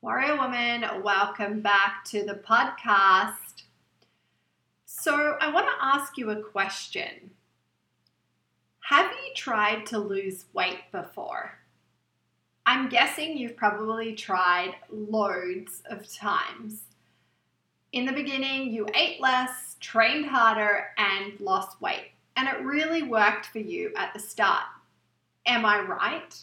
Warrior Woman, welcome back to the podcast. So, I want to ask you a question. Have you tried to lose weight before? I'm guessing you've probably tried loads of times. In the beginning, you ate less, trained harder, and lost weight. And it really worked for you at the start. Am I right?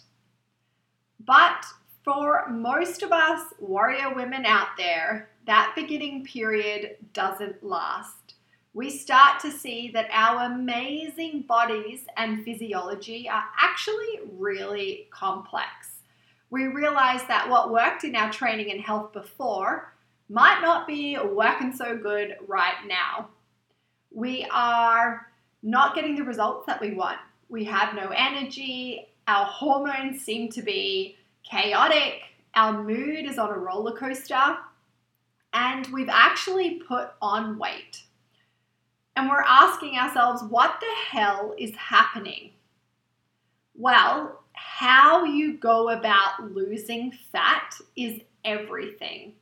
But for most of us warrior women out there, that beginning period doesn't last. We start to see that our amazing bodies and physiology are actually really complex. We realize that what worked in our training and health before might not be working so good right now. We are not getting the results that we want. We have no energy, our hormones seem to be chaotic, our mood is on a roller coaster, and we've actually put on weight. And we're asking ourselves, what the hell is happening? Well, how you go about losing fat is everything.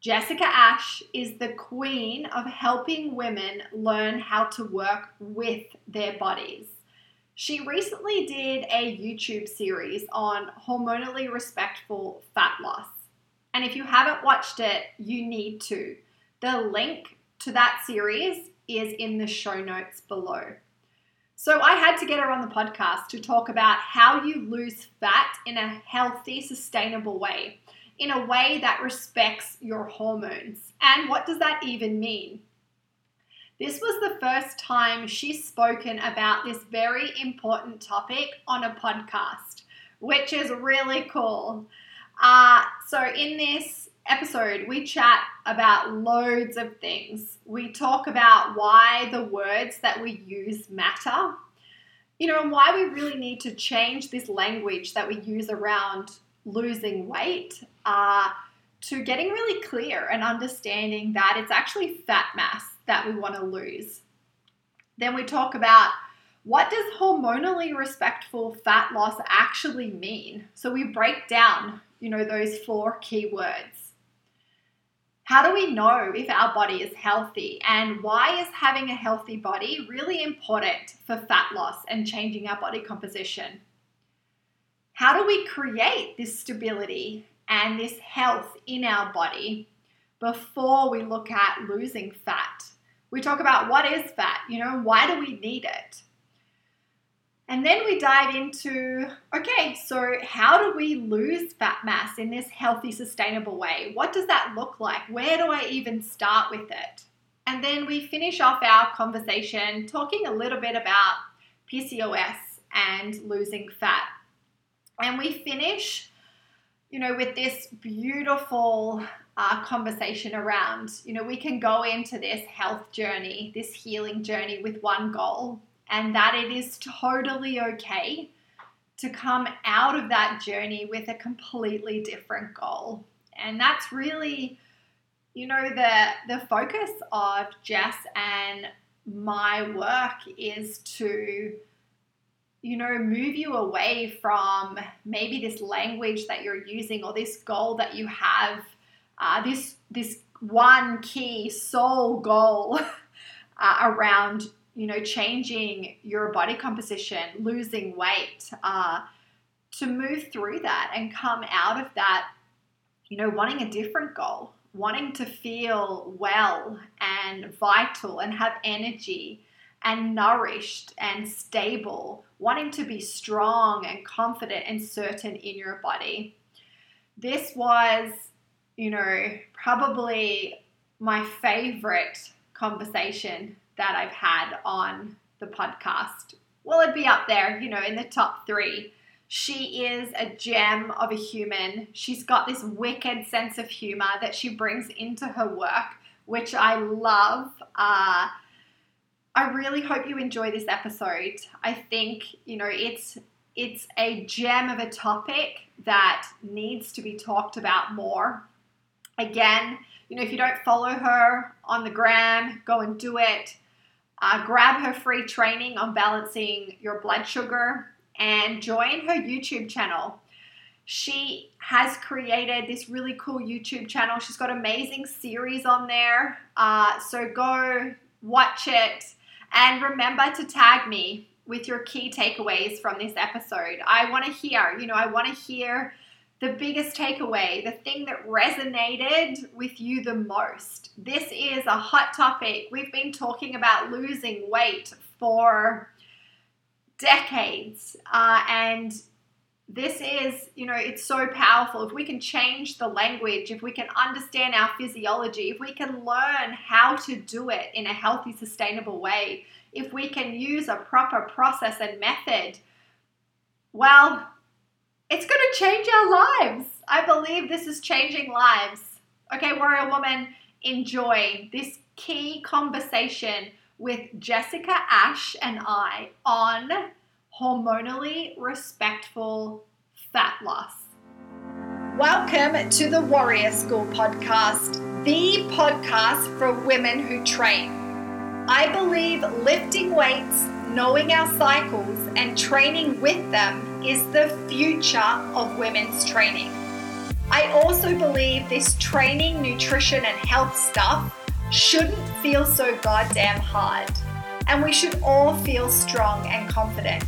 Jessica Ash is the queen of helping women learn how to work with their bodies. She recently did a YouTube series on hormonally respectful fat loss. And if you haven't watched it, you need to. The link to that series is in the show notes below. So I had to get her on the podcast to talk about how you lose fat in a healthy, sustainable way, in a way that respects your hormones. And what does that even mean? This was the first time she's spoken about this very important topic on a podcast, which is really cool. Uh, so, in this episode, we chat about loads of things. We talk about why the words that we use matter, you know, and why we really need to change this language that we use around losing weight. Uh, to getting really clear and understanding that it's actually fat mass that we want to lose. Then we talk about what does hormonally respectful fat loss actually mean? So we break down, you know, those four key words. How do we know if our body is healthy and why is having a healthy body really important for fat loss and changing our body composition? How do we create this stability and this health in our body before we look at losing fat? We talk about what is fat, you know, why do we need it? And then we dive into okay, so how do we lose fat mass in this healthy, sustainable way? What does that look like? Where do I even start with it? And then we finish off our conversation talking a little bit about PCOS and losing fat. And we finish, you know, with this beautiful uh, conversation around, you know, we can go into this health journey, this healing journey with one goal, and that it is totally okay to come out of that journey with a completely different goal. And that's really, you know, the the focus of Jess and my work is to you know, move you away from maybe this language that you're using or this goal that you have uh, this this one key sole goal uh, around you know changing your body composition, losing weight, uh, to move through that and come out of that, you know, wanting a different goal, wanting to feel well and vital and have energy and nourished and stable, wanting to be strong and confident and certain in your body. This was you know, probably my favorite conversation that I've had on the podcast. Well, it'd be up there, you know, in the top three. She is a gem of a human. She's got this wicked sense of humor that she brings into her work, which I love. Uh, I really hope you enjoy this episode. I think, you know, it's it's a gem of a topic that needs to be talked about more. Again, you know, if you don't follow her on the gram, go and do it. Uh, grab her free training on balancing your blood sugar and join her YouTube channel. She has created this really cool YouTube channel. She's got amazing series on there. Uh, so go watch it and remember to tag me with your key takeaways from this episode. I want to hear, you know, I want to hear the biggest takeaway, the thing that resonated with you the most. This is a hot topic. We've been talking about losing weight for decades. Uh, and this is, you know, it's so powerful. If we can change the language, if we can understand our physiology, if we can learn how to do it in a healthy, sustainable way, if we can use a proper process and method, well, it's going to change our lives. I believe this is changing lives. Okay, Warrior Woman, enjoy this key conversation with Jessica Ash and I on hormonally respectful fat loss. Welcome to the Warrior School podcast, the podcast for women who train. I believe lifting weights, knowing our cycles, and training with them is the future of women's training. I also believe this training, nutrition, and health stuff shouldn't feel so goddamn hard, and we should all feel strong and confident.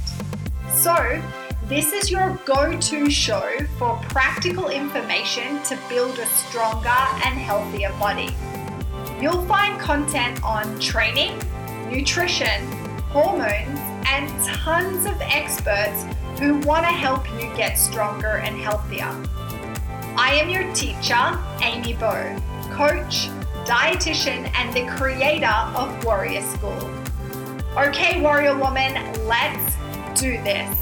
So, this is your go to show for practical information to build a stronger and healthier body. You'll find content on training, nutrition, hormones, and tons of experts who want to help you get stronger and healthier. I am your teacher, Amy Bow, coach, dietitian, and the creator of Warrior School. Okay, Warrior Woman, let's do this.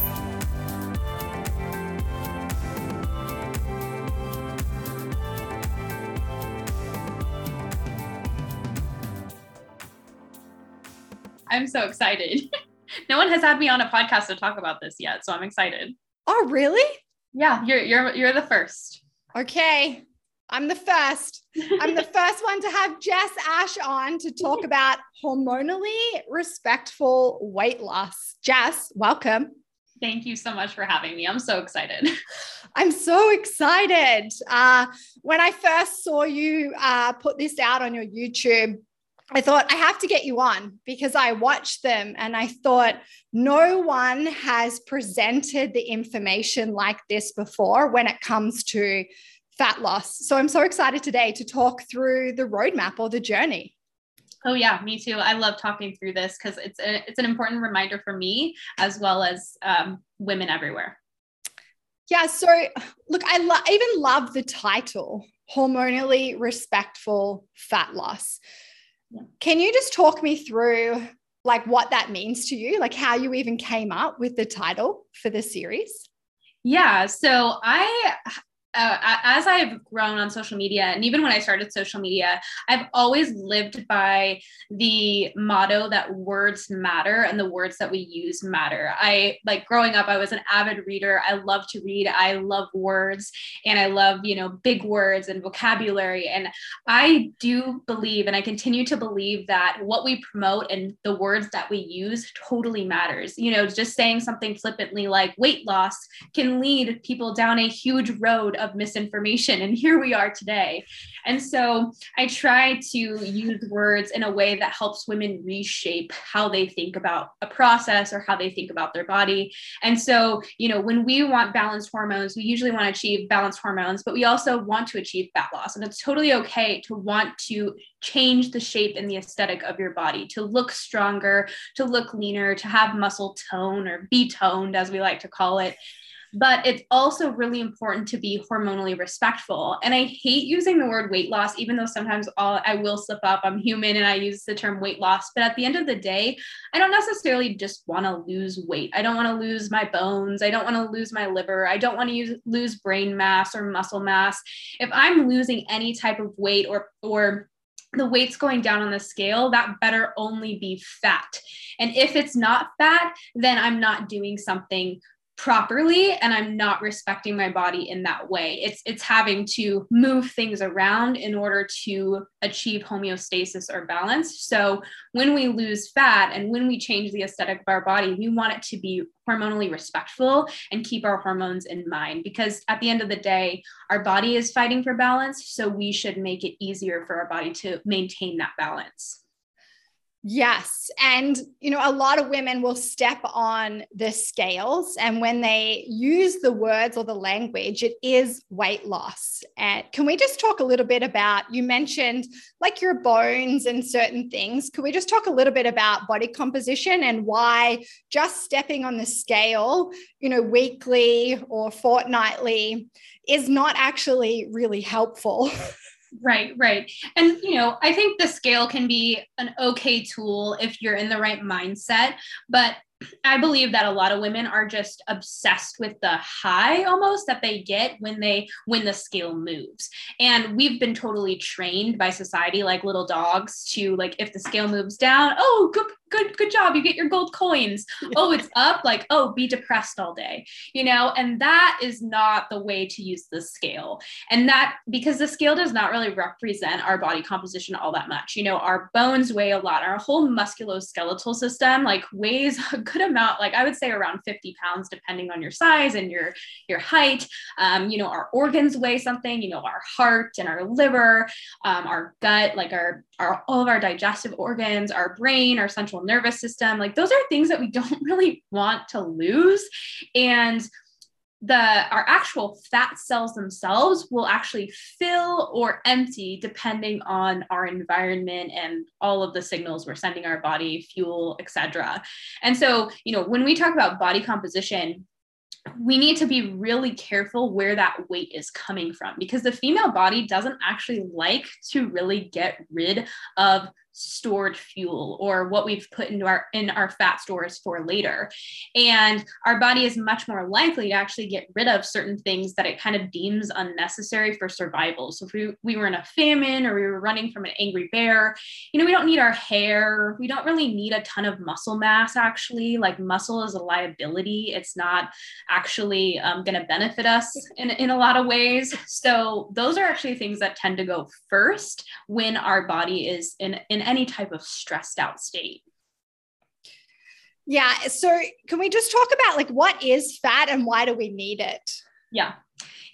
I'm so excited. no one has had me on a podcast to talk about this yet, so I'm excited. Oh, really? Yeah, you're you're you're the first. Okay. I'm the first. I'm the first one to have Jess Ash on to talk about hormonally respectful weight loss. Jess, welcome. Thank you so much for having me. I'm so excited. I'm so excited. Uh, when I first saw you uh, put this out on your YouTube, I thought I have to get you on because I watched them and I thought no one has presented the information like this before when it comes to fat loss. So I'm so excited today to talk through the roadmap or the journey. Oh yeah, me too. I love talking through this because it's a, it's an important reminder for me as well as um, women everywhere. Yeah. So look, I lo- even love the title, hormonally respectful fat loss. Yeah. Can you just talk me through like what that means to you, like how you even came up with the title for the series? Yeah. So I uh, as I've grown on social media, and even when I started social media, I've always lived by the motto that words matter and the words that we use matter. I like growing up, I was an avid reader. I love to read. I love words and I love, you know, big words and vocabulary. And I do believe, and I continue to believe that what we promote and the words that we use totally matters. You know, just saying something flippantly like weight loss can lead people down a huge road of misinformation. And here we are today. And so I try to use words in a way that helps women reshape how they think about a process or how they think about their body. And so, you know, when we want balanced hormones, we usually want to achieve balanced hormones, but we also want to achieve fat loss. And it's totally okay to want to change the shape and the aesthetic of your body, to look stronger, to look leaner, to have muscle tone or be toned, as we like to call it but it's also really important to be hormonally respectful. And I hate using the word weight loss, even though sometimes I'll, I will slip up. I'm human and I use the term weight loss. But at the end of the day, I don't necessarily just want to lose weight. I don't want to lose my bones. I don't want to lose my liver. I don't want to lose brain mass or muscle mass. If I'm losing any type of weight or, or the weight's going down on the scale, that better only be fat. And if it's not fat, then I'm not doing something properly and i'm not respecting my body in that way. It's it's having to move things around in order to achieve homeostasis or balance. So when we lose fat and when we change the aesthetic of our body we want it to be hormonally respectful and keep our hormones in mind because at the end of the day our body is fighting for balance so we should make it easier for our body to maintain that balance Yes. And, you know, a lot of women will step on the scales. And when they use the words or the language, it is weight loss. And can we just talk a little bit about, you mentioned like your bones and certain things. Could we just talk a little bit about body composition and why just stepping on the scale, you know, weekly or fortnightly is not actually really helpful? Right, right. And, you know, I think the scale can be an okay tool if you're in the right mindset, but I believe that a lot of women are just obsessed with the high almost that they get when they when the scale moves. And we've been totally trained by society like little dogs to like if the scale moves down, oh, good good good job. You get your gold coins. Oh it's up? Like oh be depressed all day you know? And that is not the way to use the scale. And that because the scale does not really represent our body composition all that much. You know our bones weigh a lot. Our whole musculoskeletal system like weighs a good amount like i would say around 50 pounds depending on your size and your your height. Um, you know our organs weigh something you know our heart and our liver um, our gut like our our all of our digestive organs our brain our central nervous system like those are things that we don't really want to lose. And the our actual fat cells themselves will actually fill or empty depending on our environment and all of the signals we're sending our body fuel etc and so you know when we talk about body composition we need to be really careful where that weight is coming from because the female body doesn't actually like to really get rid of stored fuel or what we've put into our in our fat stores for later. And our body is much more likely to actually get rid of certain things that it kind of deems unnecessary for survival. So if we, we were in a famine or we were running from an angry bear you know we don't need our hair. We don't really need a ton of muscle mass actually. Like muscle is a liability. It's not actually um, going to benefit us in, in a lot of ways. So those are actually things that tend to go first when our body is in in any type of stressed out state. Yeah. So, can we just talk about like what is fat and why do we need it? Yeah.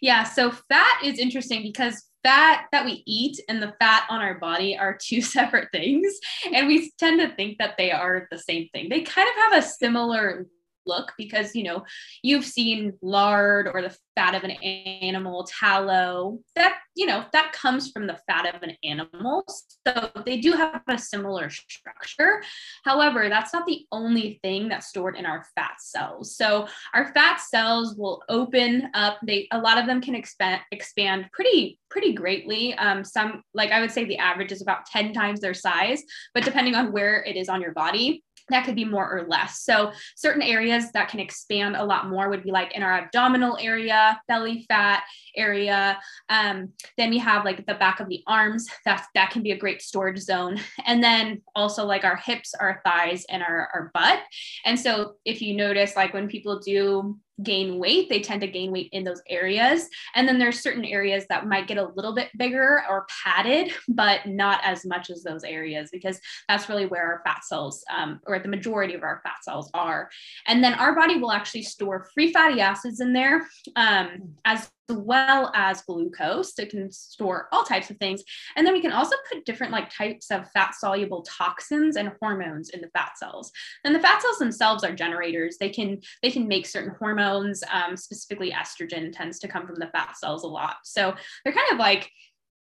Yeah. So, fat is interesting because fat that we eat and the fat on our body are two separate things. And we tend to think that they are the same thing. They kind of have a similar look because you know you've seen lard or the fat of an animal tallow that you know that comes from the fat of an animal. So they do have a similar structure. However that's not the only thing that's stored in our fat cells. So our fat cells will open up. They a lot of them can expand expand pretty pretty greatly. Um, some like i would say the average is about 10 times their size but depending on where it is on your body that could be more or less. So, certain areas that can expand a lot more would be like in our abdominal area, belly fat area. Um, then we have like the back of the arms. That that can be a great storage zone. And then also like our hips, our thighs, and our, our butt. And so, if you notice, like when people do gain weight, they tend to gain weight in those areas. And then there's certain areas that might get a little bit bigger or padded, but not as much as those areas because that's really where our fat cells, um, or the majority of our fat cells are. And then our body will actually store free fatty acids in there um, as well as glucose. It can store all types of things. And then we can also put different like types of fat soluble toxins and hormones in the fat cells. And the fat cells themselves are generators. They can they can make certain hormones. Um, specifically, estrogen tends to come from the fat cells a lot. So they're kind of like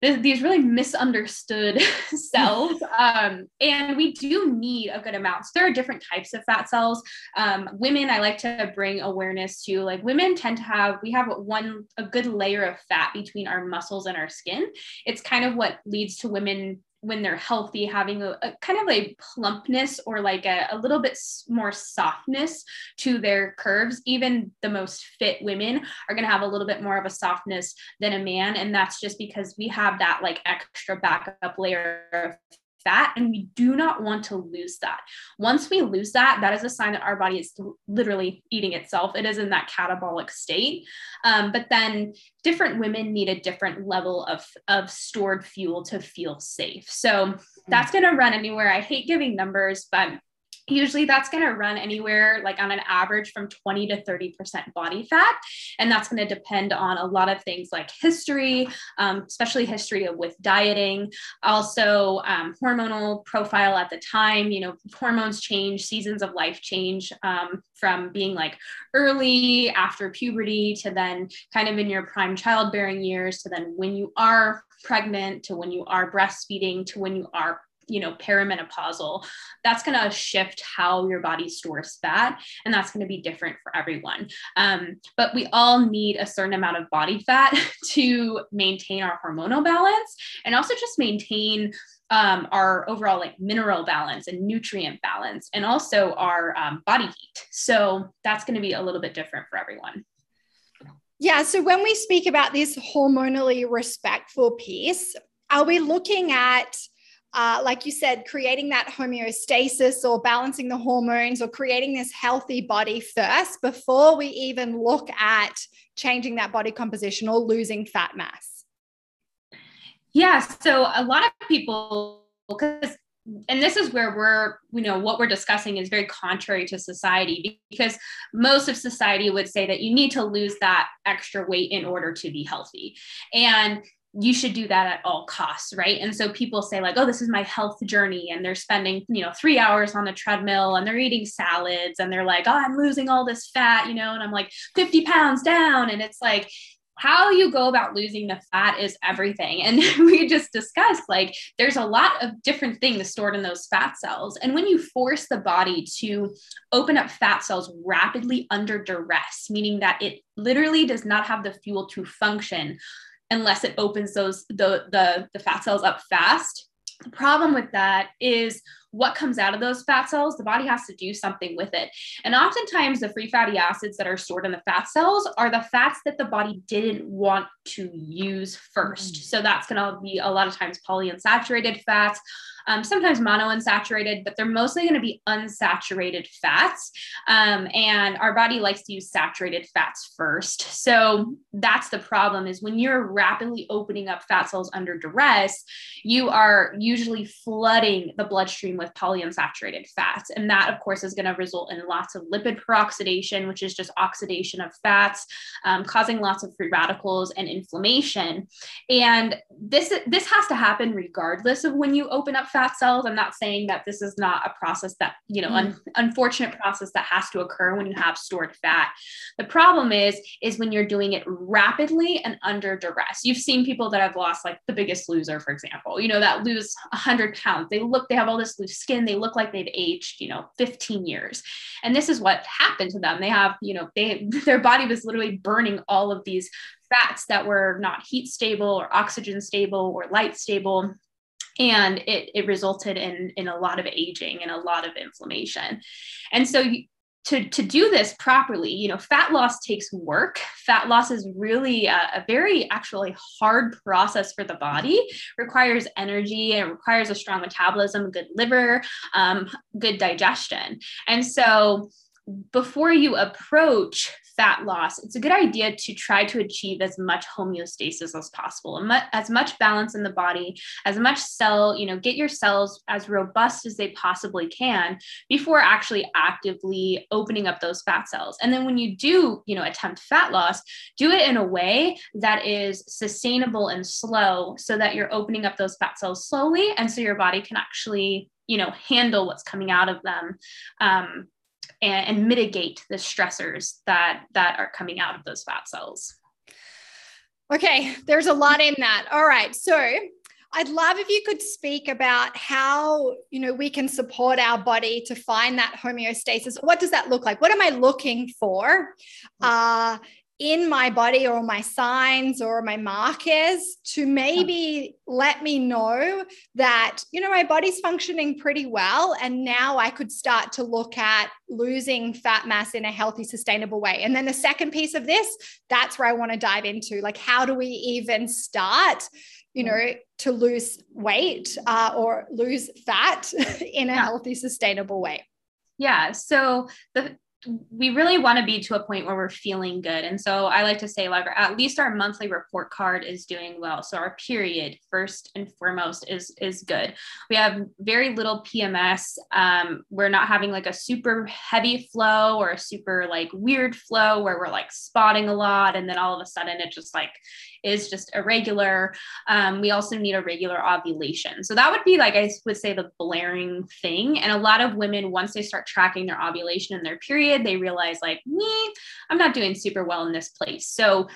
these really misunderstood cells. Um, and we do need a good amount. So there are different types of fat cells. Um, women, I like to bring awareness to like women tend to have, we have one, a good layer of fat between our muscles and our skin. It's kind of what leads to women when they're healthy having a, a kind of a plumpness or like a, a, little bit more softness to their curves. Even the most fit women are going to have a little bit more of a softness than a man. And that's just because we have that like extra backup layer of fat and we do not want to lose that. Once we lose that that is a sign that our body is literally eating itself. It is in that catabolic state. Um, but then different women need a different level of of stored fuel to feel safe. So that's going to run anywhere. I hate giving numbers but usually that's going to run anywhere like on an average from 20 to 30% body fat. And that's going to depend on a lot of things like history um, especially history with dieting also um, hormonal profile at the time you know hormones change seasons of life change um, from being like early after puberty to then kind of in your prime childbearing years to then when you are pregnant to when you are breastfeeding to when you are you know perimenopausal that's going to shift how your body stores fat and that's going to be different for everyone. Um, but we all need a certain amount of body fat to maintain our hormonal balance and also just maintain um, our overall like mineral balance and nutrient balance and also our um, body heat. So that's going to be a little bit different for everyone. Yeah so when we speak about this hormonally respectful piece are we looking at uh, like you said, creating that homeostasis or balancing the hormones or creating this healthy body first before we even look at changing that body composition or losing fat mass? Yeah. So a lot of people, because and this is where we're you know what we're discussing is very contrary to society because most of society would say that you need to lose that extra weight in order to be healthy and you should do that at all costs right and so people say like oh this is my health journey and they're spending you know three hours on the treadmill and they're eating salads and they're like oh i'm losing all this fat you know and i'm like 50 pounds down and it's like how you go about losing the fat is everything. And we just discussed like there's a lot of different things stored in those fat cells. And when you force the body to open up fat cells rapidly under duress, meaning that it literally does not have the fuel to function, unless it opens those the, the, the fat cells up fast. The problem with that is what comes out of those fat cells, the body has to do something with it. And oftentimes, the free fatty acids that are stored in the fat cells are the fats that the body didn't want to use first. Mm. So that's going to be a lot of times polyunsaturated fats, um, sometimes monounsaturated, but they're mostly going to be unsaturated fats. Um, and our body likes to use saturated fats first. So that's the problem is when you're rapidly opening up fat cells under duress, you are usually flooding the bloodstream with polyunsaturated fats. And that, of course, is going to result in lots of lipid peroxidation, which is just oxidation of fats, um, causing lots of free radicals and inflammation. And this, this has to happen regardless of when you open up fat cells. I'm not saying that this is not a process that, you know, mm. un- unfortunate process that has to occur when you have stored fat. The problem is, is when you're doing it rapidly and under duress. You've seen people that have lost like the biggest loser, for example, you know, that lose 100 pounds. They look, they have all this loose skin. They look like they've aged, you know, 15 years. And this is what happened to them. They have, you know, they, their body was literally burning all of these fats that were not heat stable or oxygen stable or light stable and it, it resulted in in a lot of aging and a lot of inflammation and so you, to, to do this properly, you know, fat loss takes work. Fat loss is really a, a, very actually hard process for the body. requires energy and requires a strong metabolism, good liver, um, good digestion. And so before you approach fat loss, it's a good idea to try to achieve as much homeostasis as possible, as much balance in the body, as much cell, you know, get your cells as robust as they possibly can before actually actively opening up those fat cells. And then when you do, you know, attempt fat loss, do it in a way that is sustainable and slow so that you're opening up those fat cells slowly. And so your body can actually, you know, handle what's coming out of them. Um, and, and mitigate the stressors that that are coming out of those fat cells. Okay, there's a lot in that. All right, so I'd love if you could speak about how you know we can support our body to find that homeostasis. What does that look like? What am I looking for uh, in my body or my signs or my markers to maybe let me know that you know my body's functioning pretty well and now i could start to look at losing fat mass in a healthy sustainable way. And then the second piece of this that's where i want to dive into like how do we even start you know to lose weight uh, or lose fat in a healthy sustainable way? Yeah so the we really want to be to a point where we're feeling good. And so I like to say, like, at least our monthly report card is doing well. So our period, first and foremost, is is good. We have very little PMS. Um, we're not having like a super heavy flow or a super like weird flow where we're like spotting a lot, and then all of a sudden it just like is just irregular. Um, we also need a regular ovulation. So that would be like I would say the blaring thing. And a lot of women, once they start tracking their ovulation and their period, they realize like me, I'm not doing super well in this place. So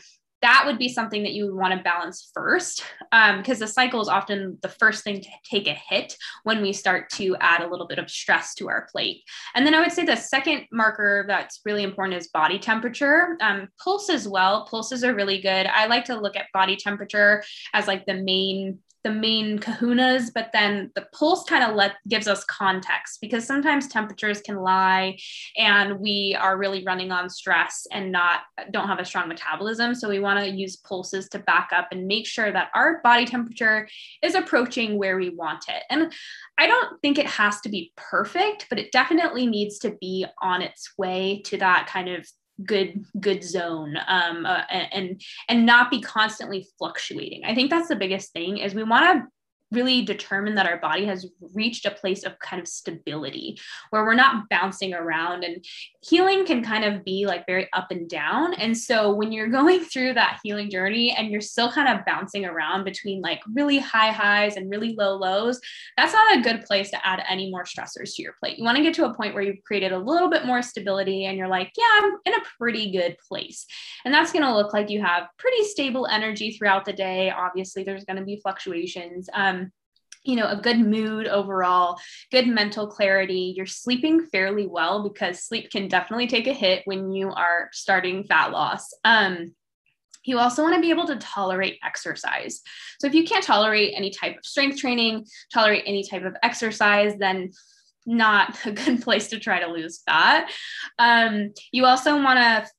that would be something that you would want to balance first because um, the cycle is often the first thing to take a hit when we start to add a little bit of stress to our plate. And then i would say the second marker that's really important is body temperature. Um, pulse as well. Pulses are really good. I like to look at body temperature as like the main the main kahunas, but then the pulse kind of let gives us context because sometimes temperatures can lie and we are really running on stress and not don't have a strong metabolism. So we want to use pulses to back up and make sure that our body temperature is approaching where we want it. And I don't think it has to be perfect, but it definitely needs to be on its way to that kind of good good zone um, uh, and and not be constantly fluctuating. I think that's the biggest thing is we want to really determine that our body has reached a place of kind of stability where we're not bouncing around. And healing can kind of be like very up and down. And so when you're going through that healing journey and you're still kind of bouncing around between like really high highs and really low lows that's not a good place to add any more stressors to your plate. You want to get to a point where you've created a little bit more stability and you're like yeah i'm in a pretty good place. And that's going to look like you have pretty stable energy throughout the day. Obviously there's going to be fluctuations. Um, you know, a good mood overall, good mental clarity. You're sleeping fairly well because sleep can definitely take a hit when you are starting fat loss. Um, you also want to be able to tolerate exercise. So if you can't tolerate any type of strength training, tolerate any type of exercise, then not a good place to try to lose fat. Um, you also want to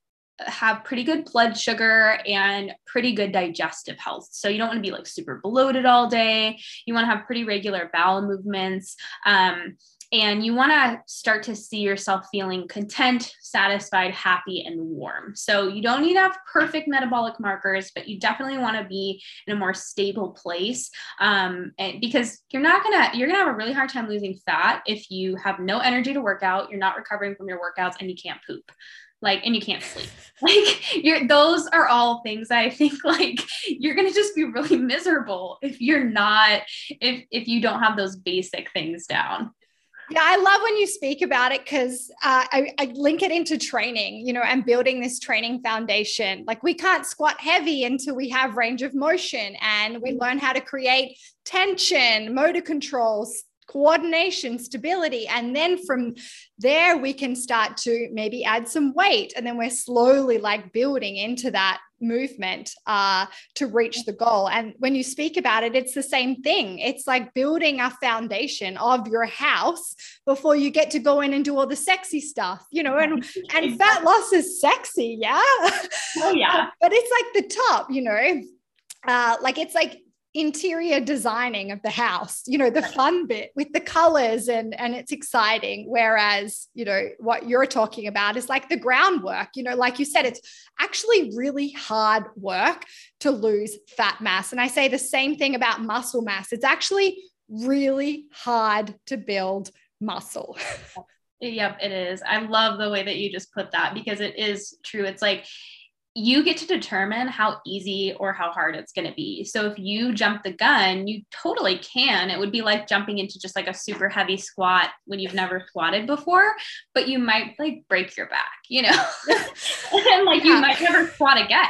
have pretty good blood sugar and pretty good digestive health. So you don't want to be like super bloated all day. You want to have pretty regular bowel movements. Um, and you want to start to see yourself feeling content, satisfied, happy, and warm. So you don't need to have perfect metabolic markers, but you definitely want to be in a more stable place um, and because you're not gonna you're gonna have a really hard time losing fat if you have no energy to work out, you're not recovering from your workouts, and you can't poop like and you can't sleep like you're those are all things i think like you're gonna just be really miserable if you're not if if you don't have those basic things down yeah, I love when you speak about it because uh, I, I, link it into training, you know, and building this training foundation. Like we can't squat heavy until we have range of motion and we mm. learn how to create tension, motor controls, coordination, stability. And then from there, we can start to maybe add some weight. And then we're slowly like building into that movement uh, to reach the goal. And when you speak about it, it's the same thing. It's like building a foundation of your house before you get to go in and do all the sexy stuff, you know, and, and fat loss is sexy. Yeah. Oh, yeah. but it's like the top, you know, uh, like it's like interior designing of the house you know the fun bit with the colors and and it's exciting whereas you know what you're talking about is like the groundwork you know like you said it's actually really hard work to lose fat mass and i say the same thing about muscle mass it's actually really hard to build muscle Yep, it is. I love the way that you just put that because it is true. It's like you get to determine how easy or how hard it's going to be. So if you jump the gun, you totally can. It would be like jumping into just like a super heavy squat when you've never squatted before, but you might like break your back, you know, and like yeah. you might never squat again.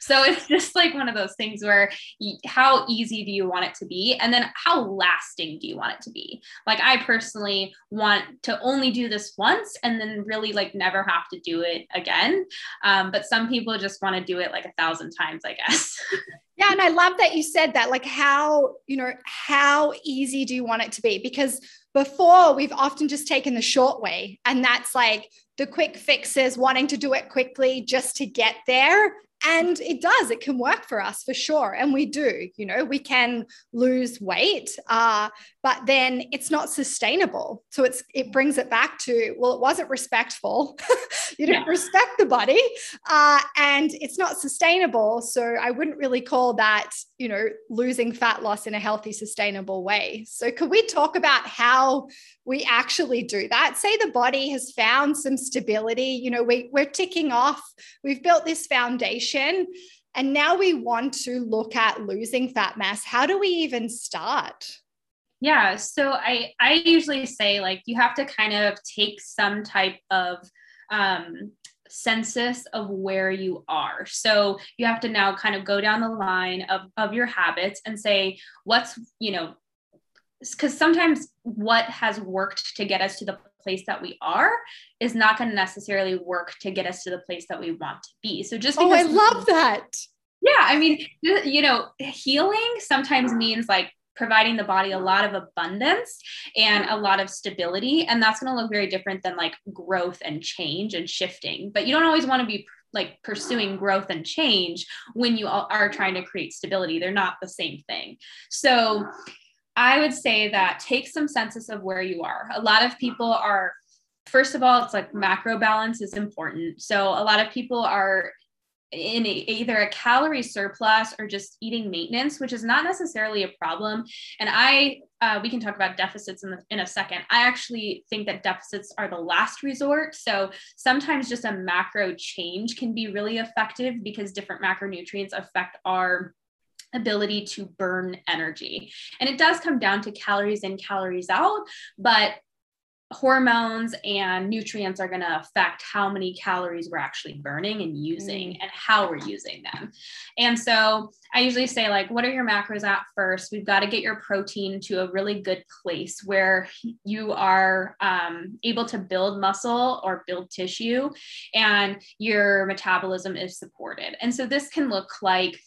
So it's just like one of those things where you, how easy do you want it to be? And then how lasting do you want it to be? Like I personally want to only do this once and then really like never have to do it again. Um, but some people just just want to do it like a thousand times, I guess. yeah. And I love that you said that. Like, how, you know, how easy do you want it to be? Because before we've often just taken the short way, and that's like the quick fixes, wanting to do it quickly just to get there and it does it can work for us for sure and we do you know we can lose weight uh, but then it's not sustainable. So it's it brings it back to well it wasn't respectful. You didn't yeah. respect the body uh, and it's not sustainable. So i wouldn't really call that you know losing fat loss in a healthy sustainable way. So could we talk about how we actually do that? Say the body has found some stability you know we, we're ticking off we've built this foundation and now we want to look at losing fat mass. How do we even start yeah so i i usually say like you have to kind of take some type of um census of where you are. So you have to now kind of go down the line of, of your habits and say, what's, you know, because sometimes what has worked to get us to the place that we are is not going to necessarily work to get us to the place that we want to be. So just oh, I love that. Yeah, I mean, you know, healing sometimes means like providing the body a lot of abundance and a lot of stability. And that's going to look very different than like growth and change and shifting. But you don't always want to be like pursuing growth and change when you are trying to create stability. They're not the same thing. So I would say that take some census of where you are. A lot of people are first of all, it's like macro balance is important. So a lot of people are in a, either a calorie surplus or just eating maintenance, which is not necessarily a problem. And I, uh, we can talk about deficits in, the, in a second. I actually think that deficits are the last resort. So sometimes just a macro change can be really effective because different macronutrients affect our ability to burn energy. And it does come down to calories in, calories out, but hormones and nutrients are going to affect how many calories we're actually burning and using mm. and how we're using them. And so I usually say, like, what are your macros at first? We've got to get your protein to a really good place where you are um, able to build muscle or build tissue and your metabolism is supported. And so this can look like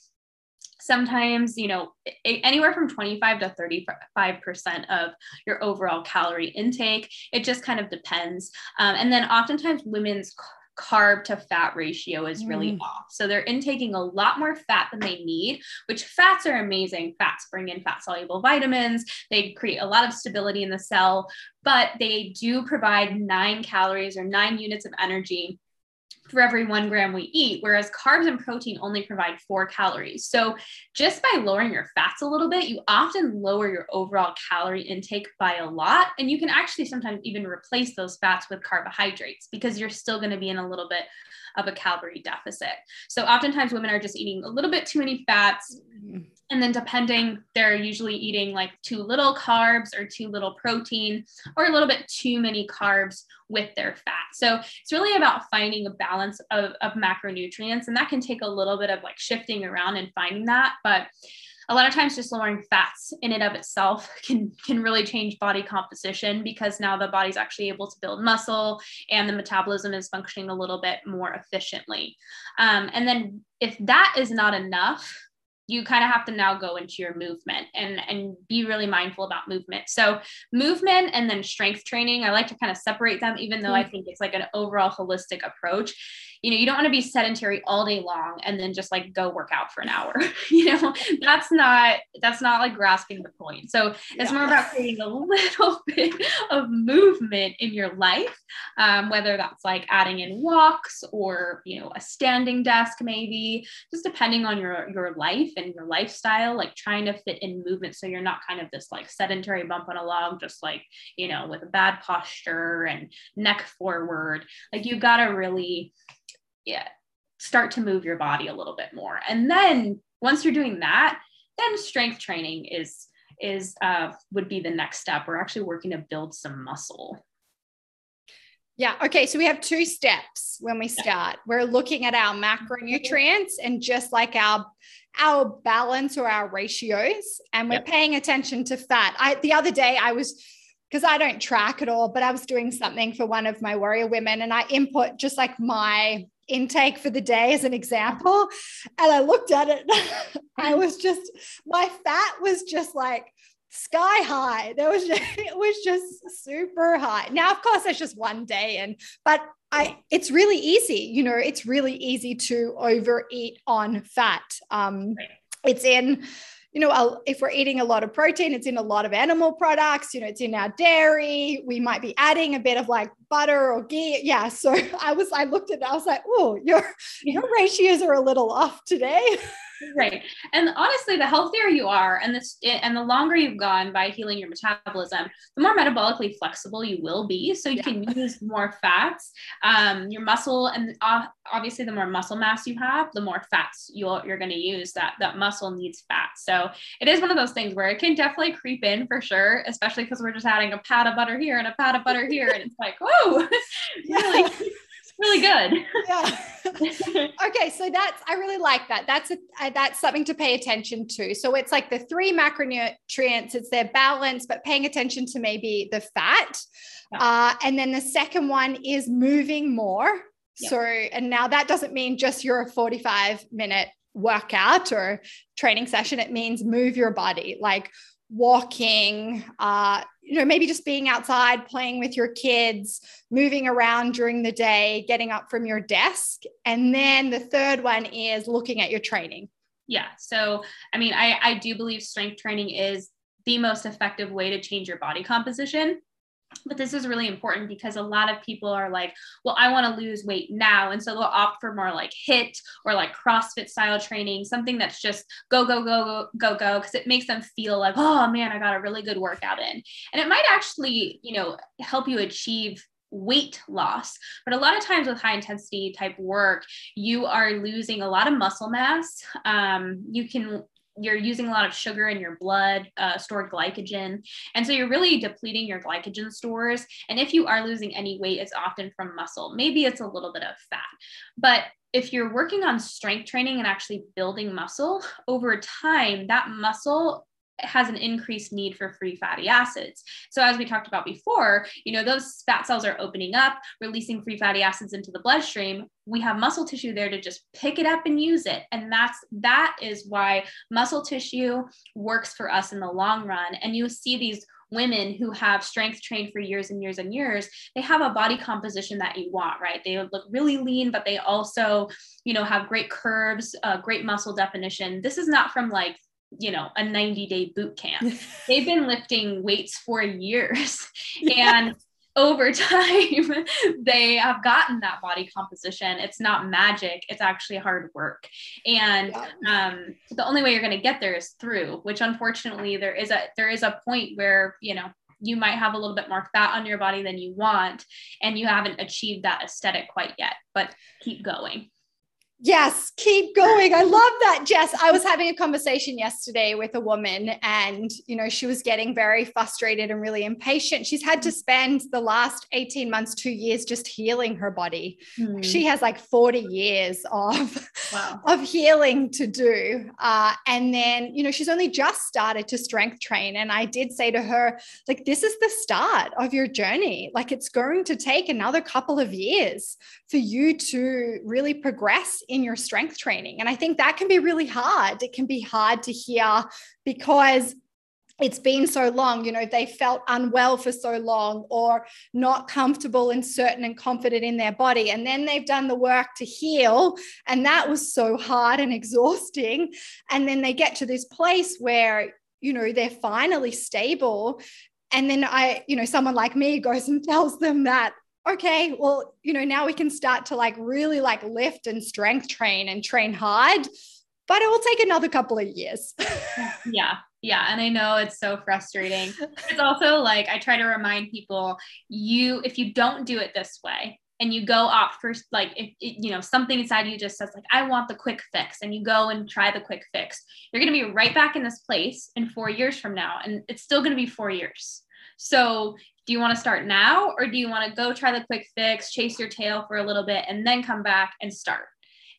sometimes you know anywhere from 25 to 35 percent of your overall calorie intake it just kind of depends um, and then oftentimes women's carb to fat ratio is really mm. off. So they're intaking a lot more fat than they need, which fats are amazing. Fats bring in fat soluble vitamins, they create a lot of stability in the cell, but they do provide nine calories or nine units of energy for every one gram we eat, whereas carbs and protein only provide four calories. So, just by lowering your fats a little bit, you often lower your overall calorie intake by a lot. And you can actually sometimes even replace those fats with carbohydrates because you're still going to be in a little bit of a calorie deficit. So, oftentimes women are just eating a little bit too many fats. Mm-hmm and then depending, they're usually eating like too little carbs or too little protein or a little bit too many carbs with their fat. So it's really about finding a balance of, of macronutrients. And that can take a little bit of like shifting around and finding that. But a lot of times just lowering fats in and of itself can can really change body composition because now the body's actually able to build muscle and the metabolism is functioning a little bit more efficiently um, and then if that is not enough you kind of have to now go into your movement and and be really mindful about movement so movement and then strength training i like to kind of separate them even though i mm. think it's like an overall holistic approach you know you don't want to be sedentary all day long and then just like go work out for an hour you know? That's not that's not like grasping the point. So it's yeah. more about creating a little bit of movement in your life um, whether that's like adding in walks or you know a standing desk maybe just depending on your your life and your lifestyle like trying to fit in movement so you're not kind of this like sedentary bump on a log just like you know with a bad posture and neck forward. Like you got to really yeah, start to move your body a little bit more. And then once you're doing that, then strength training is is uh, would be the next step. We're actually working to build some muscle. Yeah. Okay. So we have two steps when we start. We're looking at our macronutrients and just like our our balance or our ratios, and we're yep. paying attention to fat. I the other day I was because I don't track at all, but I was doing something for one of my warrior women and I input just like my intake for the day as an example. And I looked at it, I was just, my fat was just like sky high. There was, it was just super high. Now, of course, that's just one day. And, but I, it's really easy, you know, it's really easy to overeat on fat. Um, it's in, you know, if we're eating a lot of protein, it's in a lot of animal products, you know, it's in our dairy. We might be adding a bit of like butter or ghee. Yeah. So I was, I looked at it, I was like, oh, your, your ratios are a little off today. right. And honestly the healthier you are and this and the longer you've gone by healing your metabolism the more metabolically flexible you will be. So you yeah. can use more fats. Um, your muscle and uh, obviously the more muscle mass you have the more fats you'll, you're going to use that that muscle needs fat. So it is one of those things where it can definitely creep in for sure especially because we're just adding a pat of butter here and a pat of butter here and it's like whoa. Really really good. yeah. okay, so that's I really like that. That's a uh, that's something to pay attention to. So it's like the three macronutrients. It's their balance, but paying attention to maybe the fat. Yeah. Uh, and then the second one is moving more. Yeah. So and now that doesn't mean just your 45 minute workout or training session. It means move your body, like walking, uh, you know, maybe just being outside, playing with your kids, moving around during the day, getting up from your desk. And then the third one is looking at your training. Yeah. So, I mean, I, I do believe strength training is the most effective way to change your body composition. But this is really important because a lot of people are like, well, I want to lose weight now. And so they'll opt for more like HIIT or like CrossFit style training, something that's just go, go, go, go, go, because it makes them feel like, oh man, I got a really good workout in. And it might actually, you know, help you achieve weight loss. But a lot of times with high intensity type work, you are losing a lot of muscle mass. Um, you can you're using a lot of sugar in your blood, uh, stored glycogen. And so you're really depleting your glycogen stores. And if you are losing any weight, it's often from muscle. Maybe it's a little bit of fat. But if you're working on strength training and actually building muscle over time, that muscle has an increased need for free fatty acids. So as we talked about before, you know, those fat cells are opening up, releasing free fatty acids into the bloodstream. We have muscle tissue there to just pick it up and use it. And that's that is why muscle tissue works for us in the long run. And you see these women who have strength trained for years and years and years they have a body composition that you want right they look really lean but they also you know have great curves uh, great muscle definition this is not from like you know a 90 day boot camp. They've been lifting weights for years and over time they have gotten that body composition. It's not magic it's actually hard work. And um, the only way you're going to get there is through which unfortunately there is a there is a point where you know you might have a little bit more fat on your body than you want and you haven't achieved that aesthetic quite yet but keep going Yes, keep going. I love that, Jess. I was having a conversation yesterday with a woman, and you know, she was getting very frustrated and really impatient. She's had to mm. spend the last 18 months, two years just healing her body. Mm. She has like 40 years of, wow. of healing to do. Uh, and then, you know, she's only just started to strength train. And I did say to her, like, this is the start of your journey. Like, it's going to take another couple of years for you to really progress in your strength training. And I think that can be really hard. It can be hard to hear because it's been so long, you know, they felt unwell for so long or not comfortable and certain and confident in their body. And then they've done the work to heal. And that was so hard and exhausting. And then they get to this place where, you know, they're finally stable. And then I, you know, someone like me goes and tells them that okay, well, you know, now we can start to like really like lift and strength train and train hard, but it will take another couple of years. yeah. Yeah. And I know it's so frustrating. It's also like I try to remind people you, if you don't do it this way, and you go opt for like if you know something inside you just says like i want the quick fix and you go and try the quick fix you're going to be right back in this place in four years from now and it's still going to be four years so do you want to start now or do you want to go try the quick fix chase your tail for a little bit and then come back and start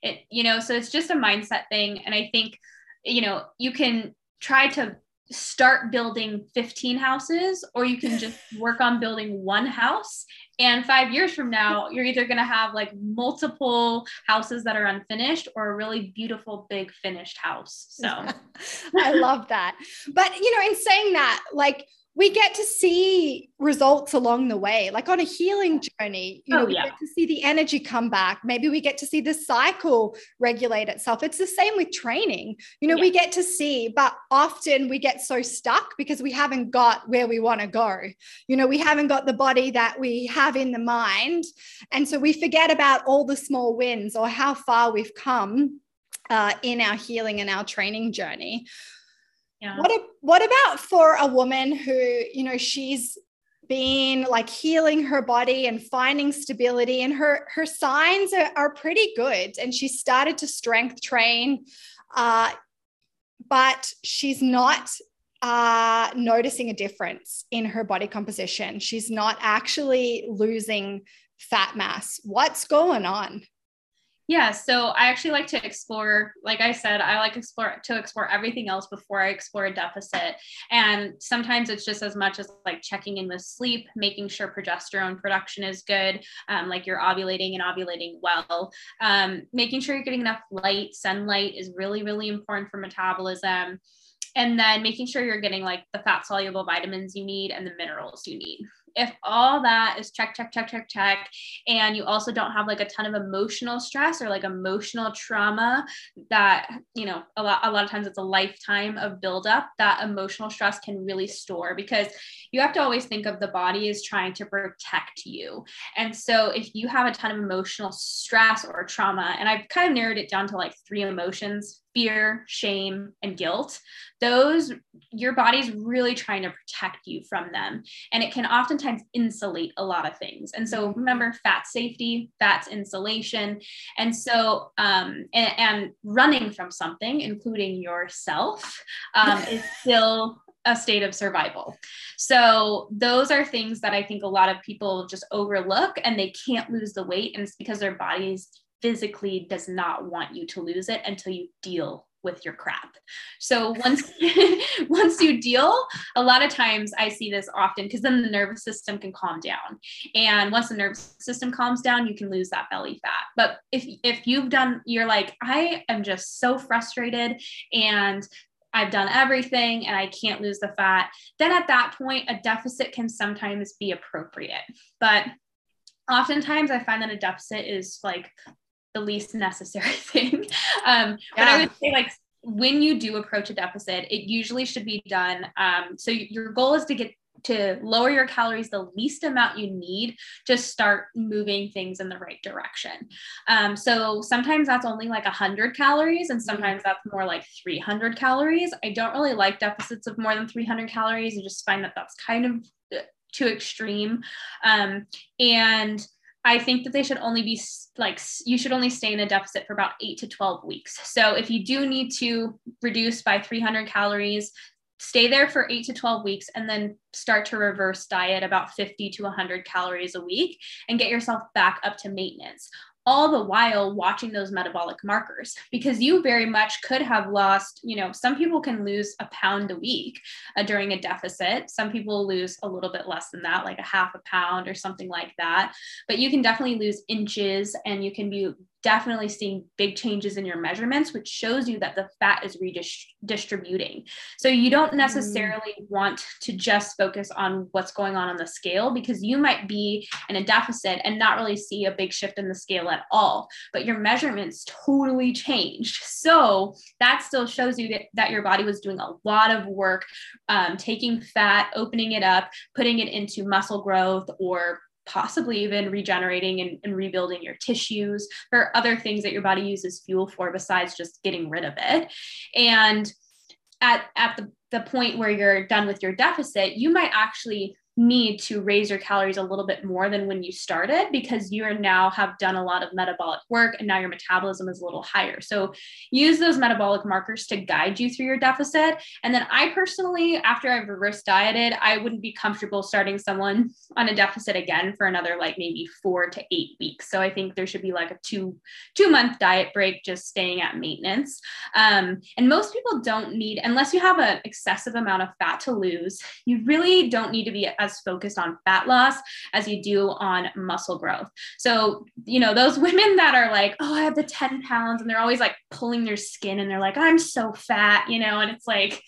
it you know so it's just a mindset thing and i think you know you can try to start building 15 houses or you can just work on building one house. And five years from now you're either going to have like multiple houses that are unfinished or a really beautiful big finished house so. I love that. But you know in saying that like we get to see results along the way like on a healing journey you know oh, yeah. we get to see the energy come back. Maybe we get to see the cycle regulate itself. It's the same with training. You know yeah. we get to see but often we get so stuck because we haven't got where we want to go. You know we haven't got the body that we have in the mind. And so we forget about all the small wins or how far we've come uh, in our healing and our training journey yeah. What, a, what about for a woman who, you know, she's been like healing her body and finding stability and her her signs are, are pretty good and she started to strength train uh, but she's not uh, noticing a difference in her body composition. She's not actually losing fat mass. What's going on yeah, so I actually like to explore, like I said, I like explore to explore everything else before I explore a deficit. And sometimes it's just as much as like checking in with sleep, making sure progesterone production is good, um, like you're ovulating and ovulating well, um, making sure you're getting enough light. Sunlight is really, really important for metabolism. And then making sure you're getting like the fat soluble vitamins you need and the minerals you need if all that is check, check, check, check, check, and you also don't have like a ton of emotional stress or like emotional trauma that, you know, a lot, a lot of times it's a lifetime of buildup, that emotional stress can really store because you have to always think of the body as trying to protect you. And so if you have a ton of emotional stress or trauma, and I've kind of narrowed it down to like three emotions fear, shame, and guilt, those your body's really trying to protect you from them. And it can oftentimes insulate a lot of things. And so remember fat safety, fat's insulation. And so, um, and, and running from something, including yourself, um, is still a state of survival. So those are things that I think a lot of people just overlook and they can't lose the weight. And it's because their bodies physically does not want you to lose it until you deal with your crap. So once once you deal, a lot of times I see this often because then the nervous system can calm down. And once the nervous system calms down, you can lose that belly fat. But if if you've done you're like I am just so frustrated and I've done everything and I can't lose the fat, then at that point a deficit can sometimes be appropriate. But oftentimes I find that a deficit is like the least necessary thing. Um, yeah. But I would say, like, when you do approach a deficit, it usually should be done. Um, so your goal is to get to lower your calories the least amount you need to start moving things in the right direction. Um, so sometimes that's only like 100 calories, and sometimes that's more like 300 calories. I don't really like deficits of more than 300 calories. I just find that that's kind of uh, too extreme. Um, and I think that they should only be like, you should only stay in a deficit for about eight to 12 weeks. So if you do need to reduce by 300 calories, stay there for eight to 12 weeks and then start to reverse diet about 50 to 100 calories a week and get yourself back up to maintenance all the while watching those metabolic markers because you very much could have lost you know some people can lose a pound a week uh, during a deficit. Some people lose a little bit less than that like a half a pound or something like that. But you can definitely lose inches and you can be definitely seeing big changes in your measurements, which shows you that the fat is redistributing. So you don't mm. necessarily mm. want to just focus on what's going on on the scale because you might be in a deficit and not really see a big shift in the scale at all, but your measurements totally changed. So that still shows you that, that your body was doing a lot of work um, taking fat, opening it up, putting it into muscle growth or possibly even regenerating and, and, rebuilding your tissues. or other things that your body uses fuel for besides just getting rid of it. And at, at the, the point where you're done with your deficit, you might actually need to raise your calories a little bit more than when you started because you are now have done a lot of metabolic work and now your metabolism is a little higher. So use those metabolic markers to guide you through your deficit. And then I personally, after I've reverse dieted, I wouldn't be comfortable starting someone on a deficit again for another like maybe four to eight weeks. So I think there should be like a two two month diet break, just staying at maintenance. Um, and most people don't need, unless you have an excessive amount of fat to lose, you really don't need to be as focused on fat loss as you do on muscle growth. So, you know, those women that are like, oh, I have the 10 pounds, and they're always like pulling their skin and they're like, I'm so fat, you know, and it's like,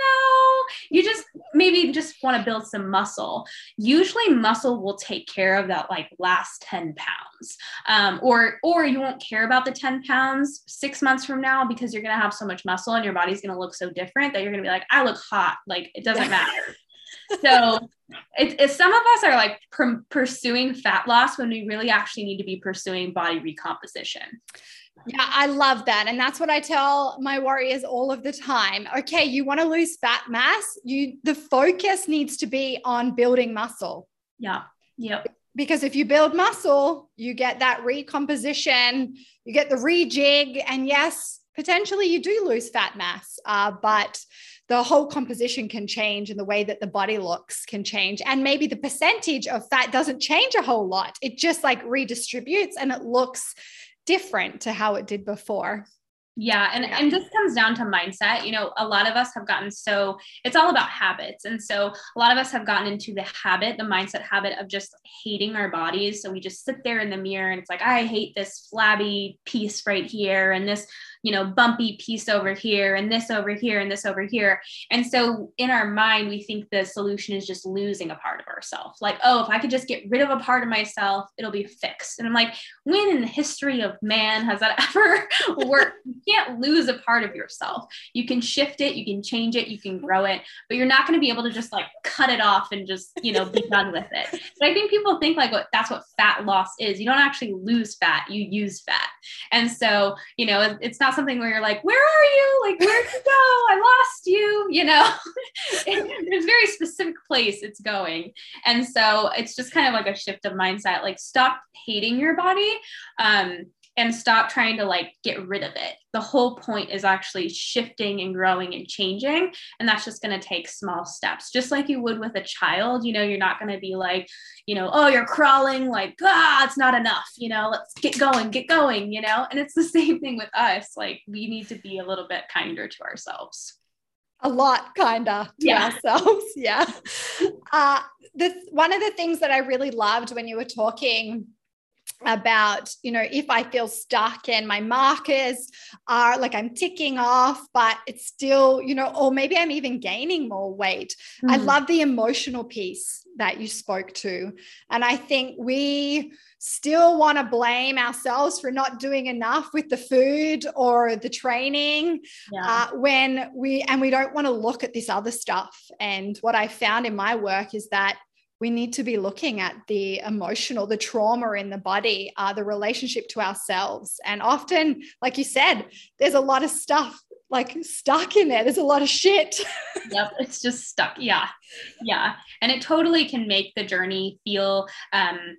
no, you just maybe just want to build some muscle. Usually, muscle will take care of that like last 10 pounds. Um, or, or you won't care about the 10 pounds six months from now because you're going to have so much muscle and your body's going to look so different that you're going to be like, I look hot. Like, it doesn't matter so it's it, some of us are like pr- pursuing fat loss when we really actually need to be pursuing body recomposition. Yeah, I love that. And that's what I tell my warriors all of the time. Okay, you want to lose fat mass, you the focus needs to be on building muscle. Yeah. Yep. Because if you build muscle, you get that recomposition, you get the rejig, and yes, potentially you do lose fat mass. Uh, but the whole composition can change and the way that the body looks can change. And maybe the percentage of fat doesn't change a whole lot. It just like redistributes and it looks different to how it did before. Yeah. And, and this comes down to mindset. You know, a lot of us have gotten so it's all about habits. And so a lot of us have gotten into the habit, the mindset habit of just hating our bodies. So we just sit there in the mirror and it's like, I hate this flabby piece right here and this you know, bumpy piece over here and this over here and this over here. And so in our mind, we think the solution is just losing a part of ourselves. Like, oh, if I could just get rid of a part of myself, it'll be fixed. And I'm like, when in the history of man has that ever worked? you can't lose a part of yourself. You can shift it, you can change it, you can grow it, but you're not going to be able to just like cut it off and just, you know, be done with it. But I think people think like what that's what fat loss is. You don't actually lose fat, you use fat. And so, you know, it's not not something where you're like, where are you? Like, where'd you go? I lost you, you know? There's very specific place it's going. And so it's just kind of like a shift of mindset. Like, stop hating your body. Um, and stop trying to like get rid of it. The whole point is actually shifting and growing and changing. And that's just going to take small steps, just like you would with a child. You know, you're not going to be like, you know, oh, you're crawling, like, ah, it's not enough. You know, let's get going, get going, you know? And it's the same thing with us. Like, we need to be a little bit kinder to ourselves a lot kinder to yeah. ourselves. Yeah. Uh, this one of the things that I really loved when you were talking about you know if i feel stuck and my markers are like i'm ticking off but it's still you know or maybe i'm even gaining more weight mm. i love the emotional piece that you spoke to and i think we still want to blame ourselves for not doing enough with the food or the training yeah. uh, when we and we don't want to look at this other stuff and what i found in my work is that we need to be looking at the emotional, the trauma in the body, uh, the relationship to ourselves. And often, like you said, there's a lot of stuff like stuck in there. There's a lot of shit. yep, it's just stuck. Yeah. Yeah. And it totally can make the journey feel um,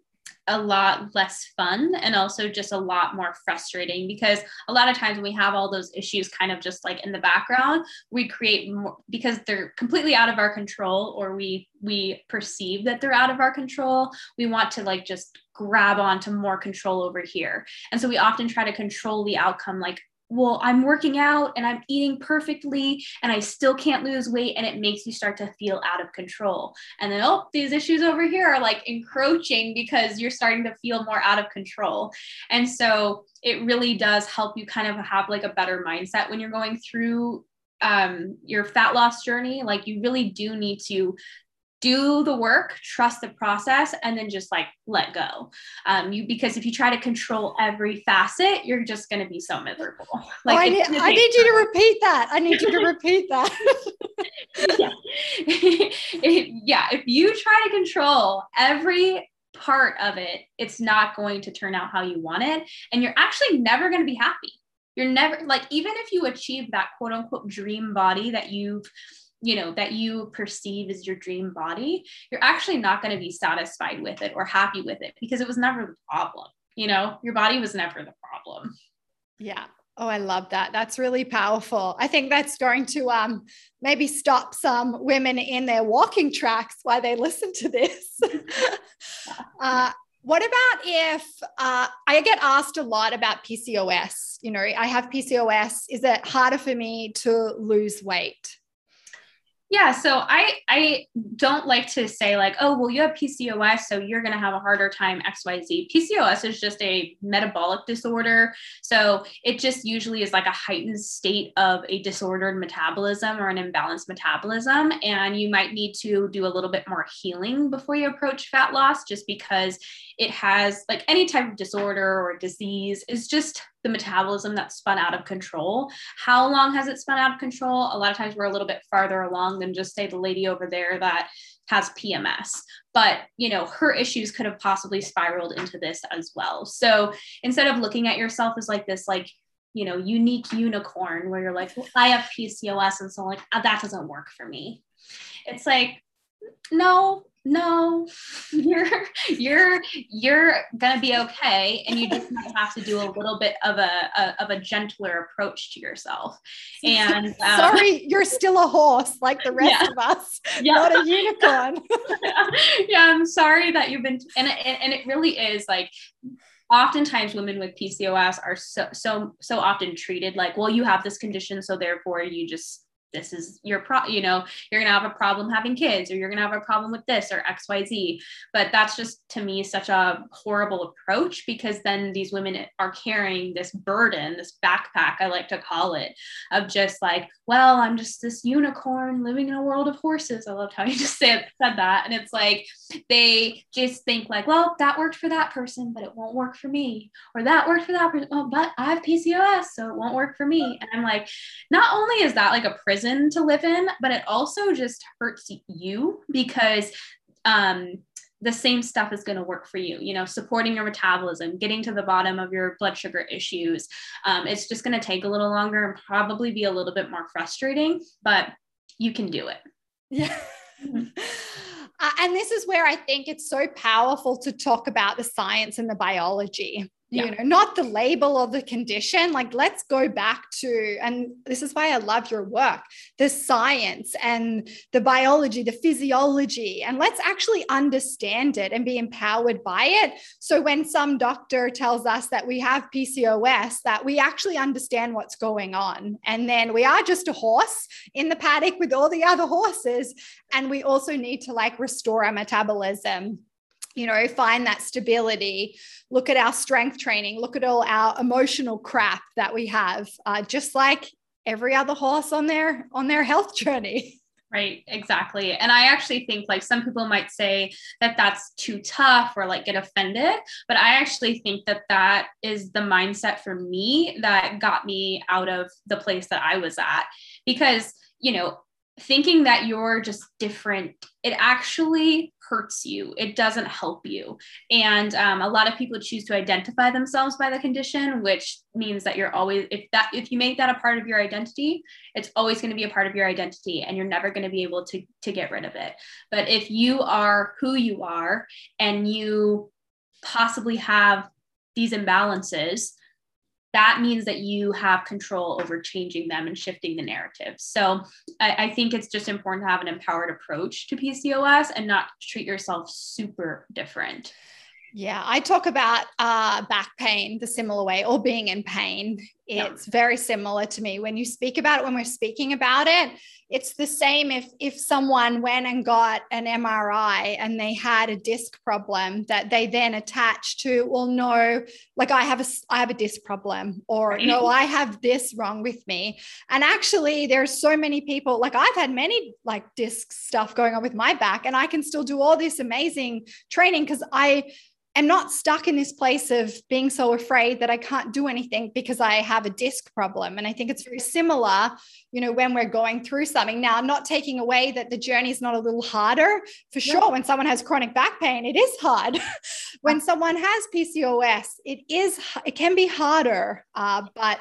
a lot less fun and also just a lot more frustrating because a lot of times when we have all those issues kind of just like in the background we create more because they're completely out of our control or we we perceive that they're out of our control we want to like just grab onto more control over here. And so we often try to control the outcome like well, I'm working out and I'm eating perfectly and I still can't lose weight. And it makes you start to feel out of control. And then, oh, these issues over here are like encroaching because you're starting to feel more out of control. And so it really does help you kind of have like a better mindset when you're going through um, your fat loss journey. Like you really do need to do the work, trust the process, and then just like let go. Um, you because if you try to control every facet, you're just going to be so miserable. Like oh, I, need, I need you to repeat that. I need you to repeat that. yeah. yeah. If you try to control every part of it, it's not going to turn out how you want it, and you're actually never going to be happy. You're never like even if you achieve that quote unquote dream body that you've you know that you perceive as your dream body you're actually not going to be satisfied with it or happy with it because it was never the problem you know your body was never the problem yeah Oh, I love that. That's really powerful. I think that's going to um, maybe stop some women in their walking tracks while they listen to this. uh, what about if uh, I get asked a lot about PCOS? You know, I have PCOS. Is it harder for me to lose weight? Yeah, so I I don't like to say like, oh, well, you have PCOS, so you're going to have a harder time XYZ. PCOS is just a metabolic disorder. So it just usually is like a heightened state of a disordered metabolism or an imbalanced metabolism and you might need to do a little bit more healing before you approach fat loss just because it has like any type of disorder or disease is just the metabolism that's spun out of control. How long has it spun out of control? A lot of times we're a little bit farther along than just say the lady over there that has PMS. But, you know, her issues could have possibly spiraled into this as well. So instead of looking at yourself as like this, like, you know, unique unicorn where you're like, well, I have PCOS. And so, like, ah, that doesn't work for me. It's like, no, no you're you're you're gonna be okay and you just might have to do a little bit of a, a of a gentler approach to yourself and um, sorry you're still a horse like the rest yeah. of us yeah. not a unicorn yeah i'm sorry that you've been and, and and it really is like oftentimes women with PCOS are so so so often treated like well you have this condition so therefore you just this is your pro you know you're gonna have a problem having kids or you're gonna have a problem with this or xyz but that's just to me such a horrible approach because then these women are carrying this burden this backpack i like to call it of just like well i'm just this unicorn living in a world of horses. I loved how you just said, said that. And it's like they just think like well that worked for that person but it won't work for me. Or that worked for that person well but i have pcos so it won't work for me. And i'm like not only is that like a prison prison to live in, but it also just hurts you because um, the same stuff is going to work for you. You know, supporting your metabolism, getting to the bottom of your blood sugar issues. Um, it's just going to take a little longer and probably be a little bit more frustrating, but you can do it. Yeah. Mm-hmm. Uh, and this is where I think it's so powerful to talk about the science and the biology yeah. you know not the label or the condition. Like let's go back to and this is why i love your work the science and the biology the physiology and let's actually understand it and be empowered by it. So when some doctor tells us that we have pcos that we actually understand what's going on. And then we are just a horse in the paddock with all the other horses and we also need to like restore our metabolism you know, find that stability, look at our strength training, look at all our emotional crap that we have, uh, just like every other horse on their on their health journey. Right, exactly. And I actually think like some people might say that that's too tough or like get offended, but I actually think that that is the mindset for me that got me out of the place that I was at because, you know, thinking that you're just different, it actually hurts you. It doesn't help you. And um, a lot of people choose to identify themselves by the condition, which means that you're always, if that, if you make that a part of your identity, it's always going to be a part of your identity and you're never going to be able to, to get rid of it. But if you are who you are and you possibly have these imbalances, that means that you have control over changing them and shifting the narrative. So I, I, think it's just important to have an empowered approach to PCOS and not treat yourself super different. Yeah, I talk about uh, back pain the similar way or being in pain. It's yeah. very similar to me. When you speak about it, when we're speaking about it, it's the same if if someone went and got an MRI and they had a disc problem that they then attach to, well, no, like I have a I have a disc problem, or no, I have this wrong with me. And actually, there's so many people, like I've had many like disc stuff going on with my back, and I can still do all this amazing training because I am not stuck in this place of being so afraid that I can't do anything because I have a disc problem. And I think it's very similar, you know, when we're going through something. Now, I'm not taking away that the journey is not a little harder for sure. When someone has chronic back pain, it is hard. when someone has PCOS, it is, it can be harder. Uh, but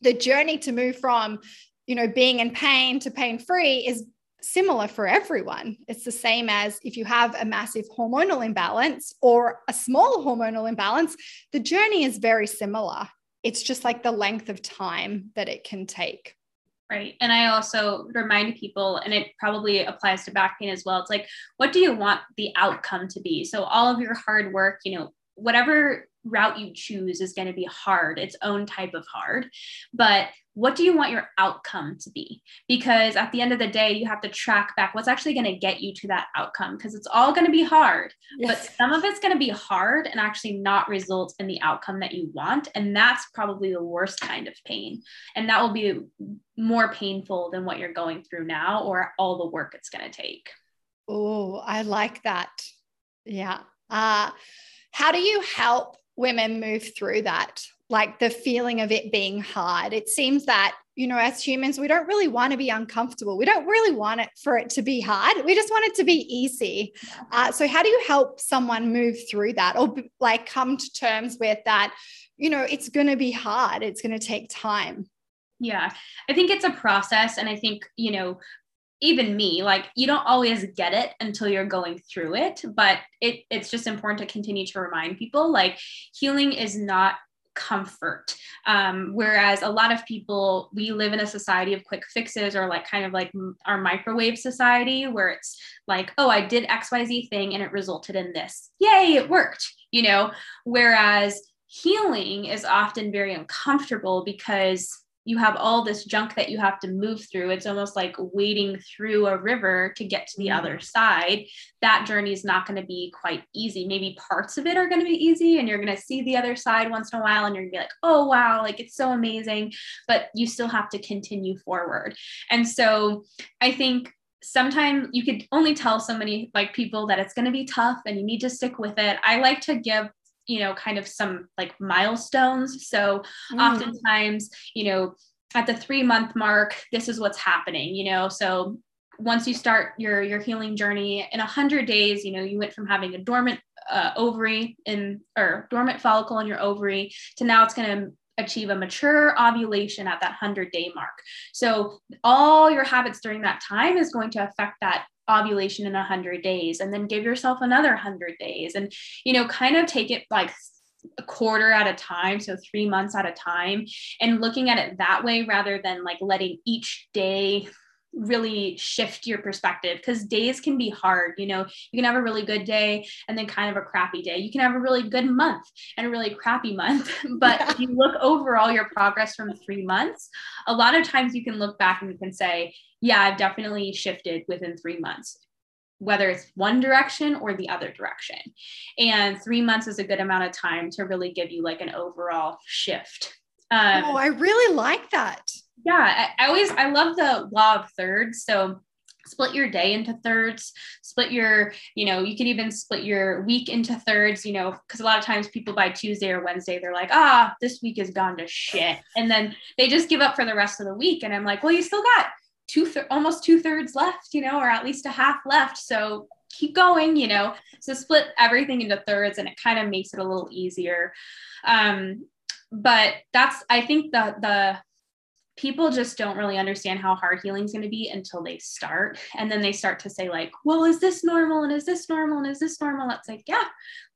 the journey to move from, you know, being in pain to pain free is similar for everyone. It's the same as if you have a massive hormonal imbalance or a small hormonal imbalance, the journey is very similar. It's just like the length of time that it can take. Right. And I also remind people, and it probably applies to back pain as well. It's like, what do you want the outcome to be? So, all of your hard work, you know, whatever route you choose is going to be hard, its own type of hard. But what do you want your outcome to be? Because at the end of the day, you have to track back what's actually going to get you to that outcome because it's all going to be hard. Yes. But some of it's going to be hard and actually not result in the outcome that you want. And that's probably the worst kind of pain. And that will be more painful than what you're going through now or all the work it's going to take. Oh, I like that. Yeah. Uh, how do you help women move through that? Like the feeling of it being hard. It seems that, you know, as humans, we don't really want to be uncomfortable. We don't really want it for it to be hard. We just want it to be easy. Uh, so, how do you help someone move through that or like come to terms with that? You know, it's going to be hard, it's going to take time. Yeah, I think it's a process. And I think, you know, even me like you don't always get it until you're going through it but it it's just important to continue to remind people like healing is not comfort. Um, whereas a lot of people we live in a society of quick fixes or like kind of like our microwave society where it's like oh i did xyz thing and it resulted in this. Yay it worked you know? Whereas healing is often very uncomfortable because you have all this junk that you have to move through. It's almost like wading through a river to get to the mm-hmm. other side. That journey is not going to be quite easy. Maybe parts of it are going to be easy and you're going to see the other side once in a while and you're going to be like, oh, wow, like it's so amazing. But you still have to continue forward. And so I think sometimes you could only tell so many like people that it's going to be tough and you need to stick with it. I like to give you know kind of some like milestones so mm. oftentimes you know at the 3 month mark this is what's happening you know so once you start your your healing journey in 100 days you know you went from having a dormant uh, ovary in or dormant follicle in your ovary to now it's going to achieve a mature ovulation at that 100 day mark. So, all your habits during that time is going to affect that ovulation in 100 days and then give yourself another 100 days and you know kind of take it like a quarter at a time so 3 months at a time and looking at it that way rather than like letting each day really shift your perspective because days can be hard. You know, you can have a really good day and then kind of a crappy day. You can have a really good month and a really crappy month. but yeah. if you look over all your progress from three months, a lot of times you can look back and you can say, yeah, I've definitely shifted within three months whether it's one direction or the other direction. And three months is a good amount of time to really give you like an overall shift. Um, oh, I really like that. Yeah, I, I always I love the law of thirds. So split your day into thirds split your you know you can even split your week into thirds you know because a lot of times people by tuesday or wednesday they're like ah this week has gone to shit and then they just give up for the rest of the week and i'm like well you still got two th- almost two thirds left, you know, or at least a half left. So keep going, you know. So split everything into thirds, and it kind of makes it a little easier. Um, but that's I think the the people just don't really understand how hard healing is going to be until they start. And then they start to say like well is this normal? And is this normal? And is this normal? It's like yeah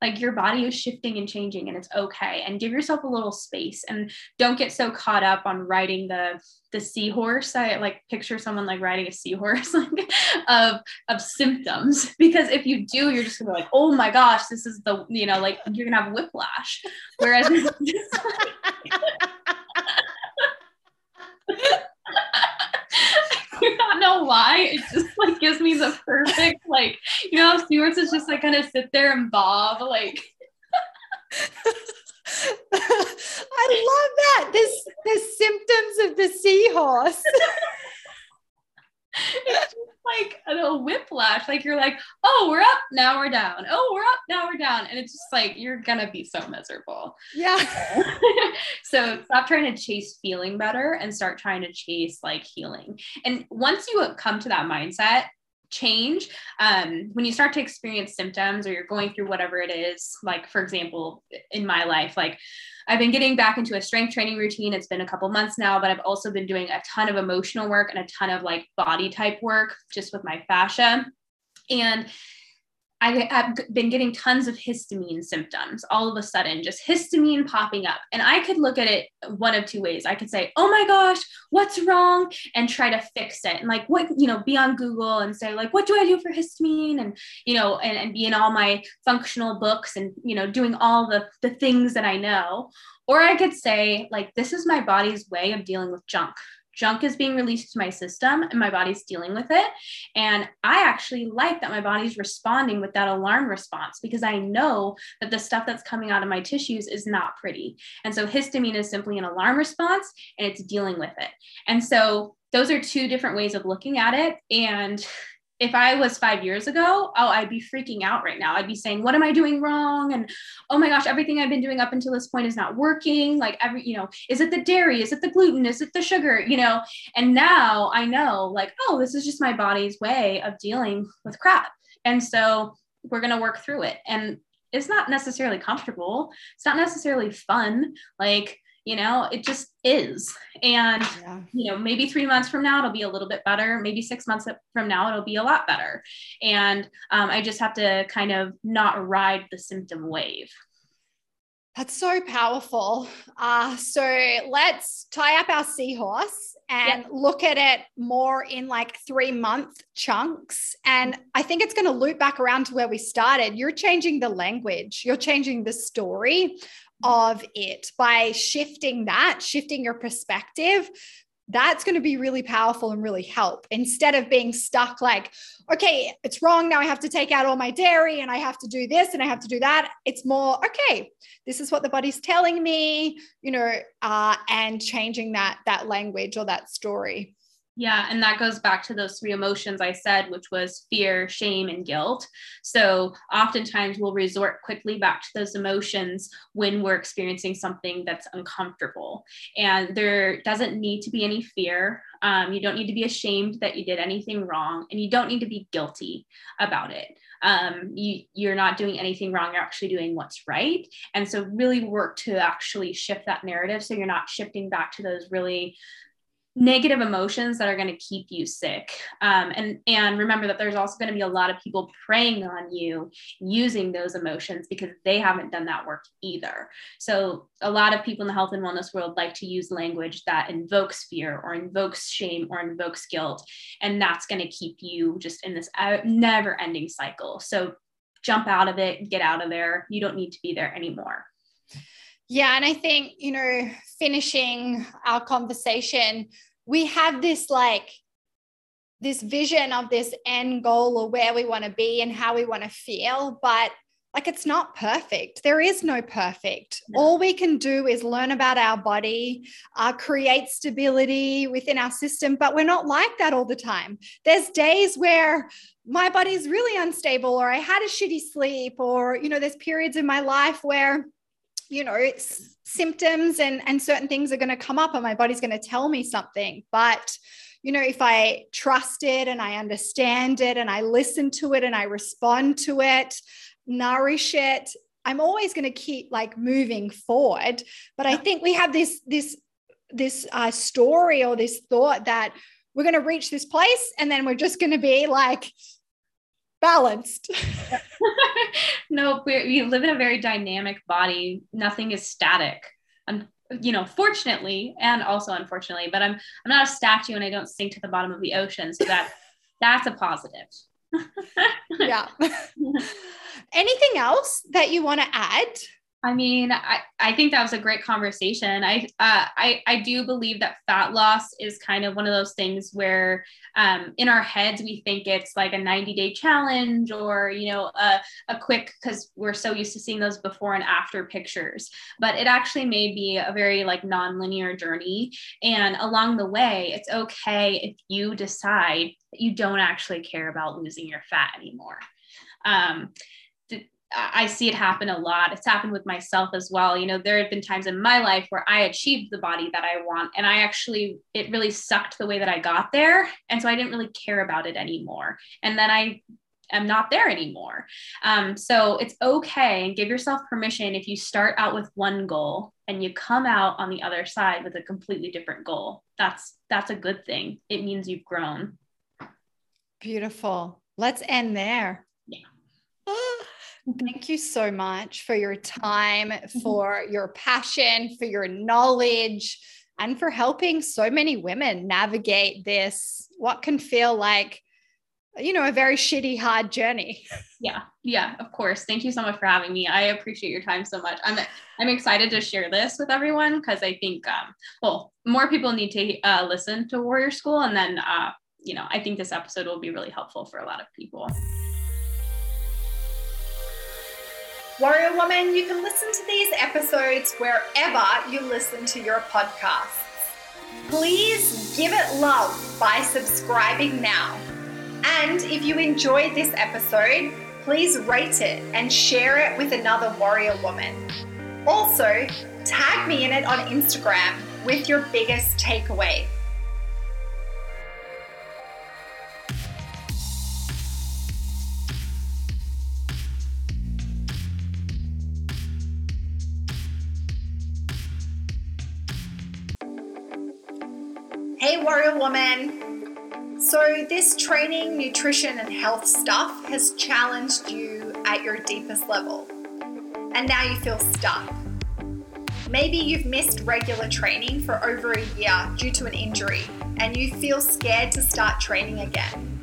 like your body is shifting and changing and it's okay. And give yourself a little space and don't get so caught up on riding the the seahorse. I like picture someone like riding a seahorse like of of symptoms. Because if you do you're just gonna be like oh my gosh this is the you know like you're gonna have whiplash. Whereas I don't know why. It just like gives me the perfect like you know Stewart's is just like kind of sit there and bob like. I love that. This the symptoms of the seahorse. like a little whiplash. Like you're like, oh, we're up, now we're down. Oh, we're up, now we're down. And it's just like you're gonna be so miserable. Yeah. so stop trying to chase feeling better and start trying to chase like healing. And once you come to that mindset, change um, when you start to experience symptoms or you're going through whatever it is like for example in my life like i've been getting back into a strength training routine. It's been a couple months now but i've also been doing a ton of emotional work and a ton of like body type work just with my fascia. And I have been getting tons of histamine symptoms all of a sudden, just histamine popping up. And I could look at it one of two ways. I could say, oh my gosh, what's wrong? And try to fix it. And like, what, you know, be on Google and say, like, what do I do for histamine? And, you know, and, and be in all my functional books and, you know, doing all the, the things that I know. Or I could say, like, this is my body's way of dealing with junk junk is being released to my system and my body's dealing with it. And I actually like that my body's responding with that alarm response because I know that the stuff that's coming out of my tissues is not pretty. And so histamine is simply an alarm response and it's dealing with it. And so those are two different ways of looking at it. And if I was five years ago, oh, I'd be freaking out right now. I'd be saying, what am I doing wrong? And oh my gosh, everything I've been doing up until this point is not working. Like every, you know, is it the dairy? Is it the gluten? Is it the sugar? You know, and now I know like, oh, this is just my body's way of dealing with crap. And so we're going to work through it. And it's not necessarily comfortable. It's not necessarily fun. Like, you know it just is and yeah. you know maybe three months from now it'll be a little bit better maybe six months from now it'll be a lot better and um, i just have to kind of not ride the symptom wave that's so powerful. Uh, so let's tie up our seahorse and yep. look at it more in like three month chunks. And I think it's going to loop back around to where we started. You're changing the language, you're changing the story of it by shifting that, shifting your perspective. That's going to be really powerful and really help instead of being stuck like, okay, it's wrong. Now I have to take out all my dairy and I have to do this and I have to do that. It's more, okay, this is what the body's telling me, you know, uh, and changing that that language or that story. Yeah, and that goes back to those three emotions I said, which was fear, shame, and guilt. So oftentimes we'll resort quickly back to those emotions when we're experiencing something that's uncomfortable. And there doesn't need to be any fear. Um, you don't need to be ashamed that you did anything wrong, and you don't need to be guilty about it. Um, you, you're not doing anything wrong. You're actually doing what's right. And so, really work to actually shift that narrative so you're not shifting back to those really negative emotions that are going to keep you sick. Um, and and remember that there's also going to be a lot of people preying on you using those emotions because they haven't done that work either. So a lot of people in the health and wellness world like to use language that invokes fear or invokes shame or invokes guilt and that's going to keep you just in this never ending cycle. So jump out of it get out of there. You don't need to be there anymore yeah. And I think, you know, finishing our conversation, we have this like, this vision of this end goal or where we want to be and how we want to feel, but like it's not perfect. There is no perfect. No. All we can do is learn about our body, uh, create stability within our system, but we're not like that all the time. There's days where my body's really unstable, or I had a shitty sleep, or, you know, there's periods in my life where you know it's symptoms and and certain things are going to come up and my body's going to tell me something. But you know if i trust it and i understand it and i listen to it and i respond to it nourish it i'm always going to keep like moving forward. But i think we have this this this uh, story or this thought that we're going to reach this place and then we're just going to be like balanced. no, we live in a very dynamic body. Nothing is static. And you know, fortunately and also unfortunately, but I'm I'm not a statue and I don't sink to the bottom of the ocean. So that that's a positive. yeah. Anything else that you want to add? I mean, I, I think that was a great conversation. I, uh, I I do believe that fat loss is kind of one of those things where um, in our heads we think it's like a 90 day challenge or you know a, a quick because we're so used to seeing those before and after pictures. But it actually may be a very like non-linear journey. And along the way, it's okay if you decide that you don't actually care about losing your fat anymore. Um, I see it happen a lot. It's happened with myself as well. You know, there have been times in my life where I achieved the body that I want, and I actually, it really sucked the way that I got there. And so I didn't really care about it anymore. And then I am not there anymore. Um, so it's okay and give yourself permission if you start out with one goal and you come out on the other side with a completely different goal. That's that's a good thing. It means you've grown. Beautiful. Let's end there. Yeah. Thank you so much for your time, mm-hmm. for your passion, for your knowledge, and for helping so many women navigate this, what can feel like, you know, a very shitty, hard journey. Yeah. Yeah. Of course. Thank you so much for having me. I appreciate your time so much. I'm, I'm excited to share this with everyone because I think, um, well, more people need to uh, listen to Warrior School. And then, uh, you know, I think this episode will be really helpful for a lot of people. Warrior Woman, you can listen to these episodes wherever you listen to your podcasts. Please give it love by subscribing now. And if you enjoyed this episode, please rate it and share it with another warrior woman. Also, tag me in it on Instagram with your biggest takeaway. Hey, Warrior Woman. So, this training, nutrition, and health stuff has challenged you at your deepest level, and now you feel stuck. Maybe you've missed regular training for over a year due to an injury, and you feel scared to start training again.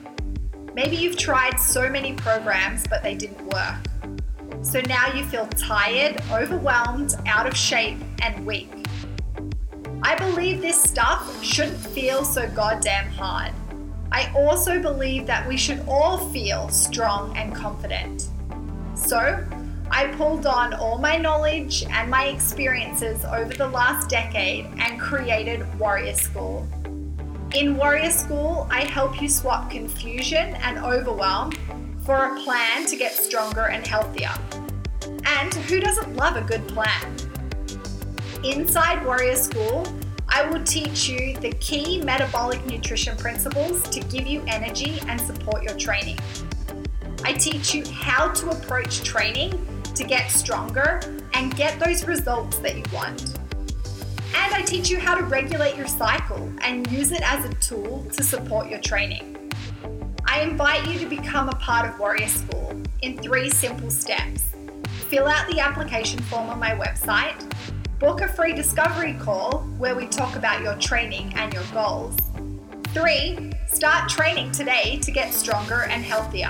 Maybe you've tried so many programs, but they didn't work. So now you feel tired, overwhelmed, out of shape, and weak. I believe this stuff shouldn't feel so goddamn hard. I also believe that we should all feel strong and confident. So, I pulled on all my knowledge and my experiences over the last decade and created Warrior School. In Warrior School, I help you swap confusion and overwhelm for a plan to get stronger and healthier. And who doesn't love a good plan? Inside Warrior School, I will teach you the key metabolic nutrition principles to give you energy and support your training. I teach you how to approach training to get stronger and get those results that you want. And I teach you how to regulate your cycle and use it as a tool to support your training. I invite you to become a part of Warrior School in three simple steps. Fill out the application form on my website Book a free discovery call where we talk about your training and your goals. Three, start training today to get stronger and healthier.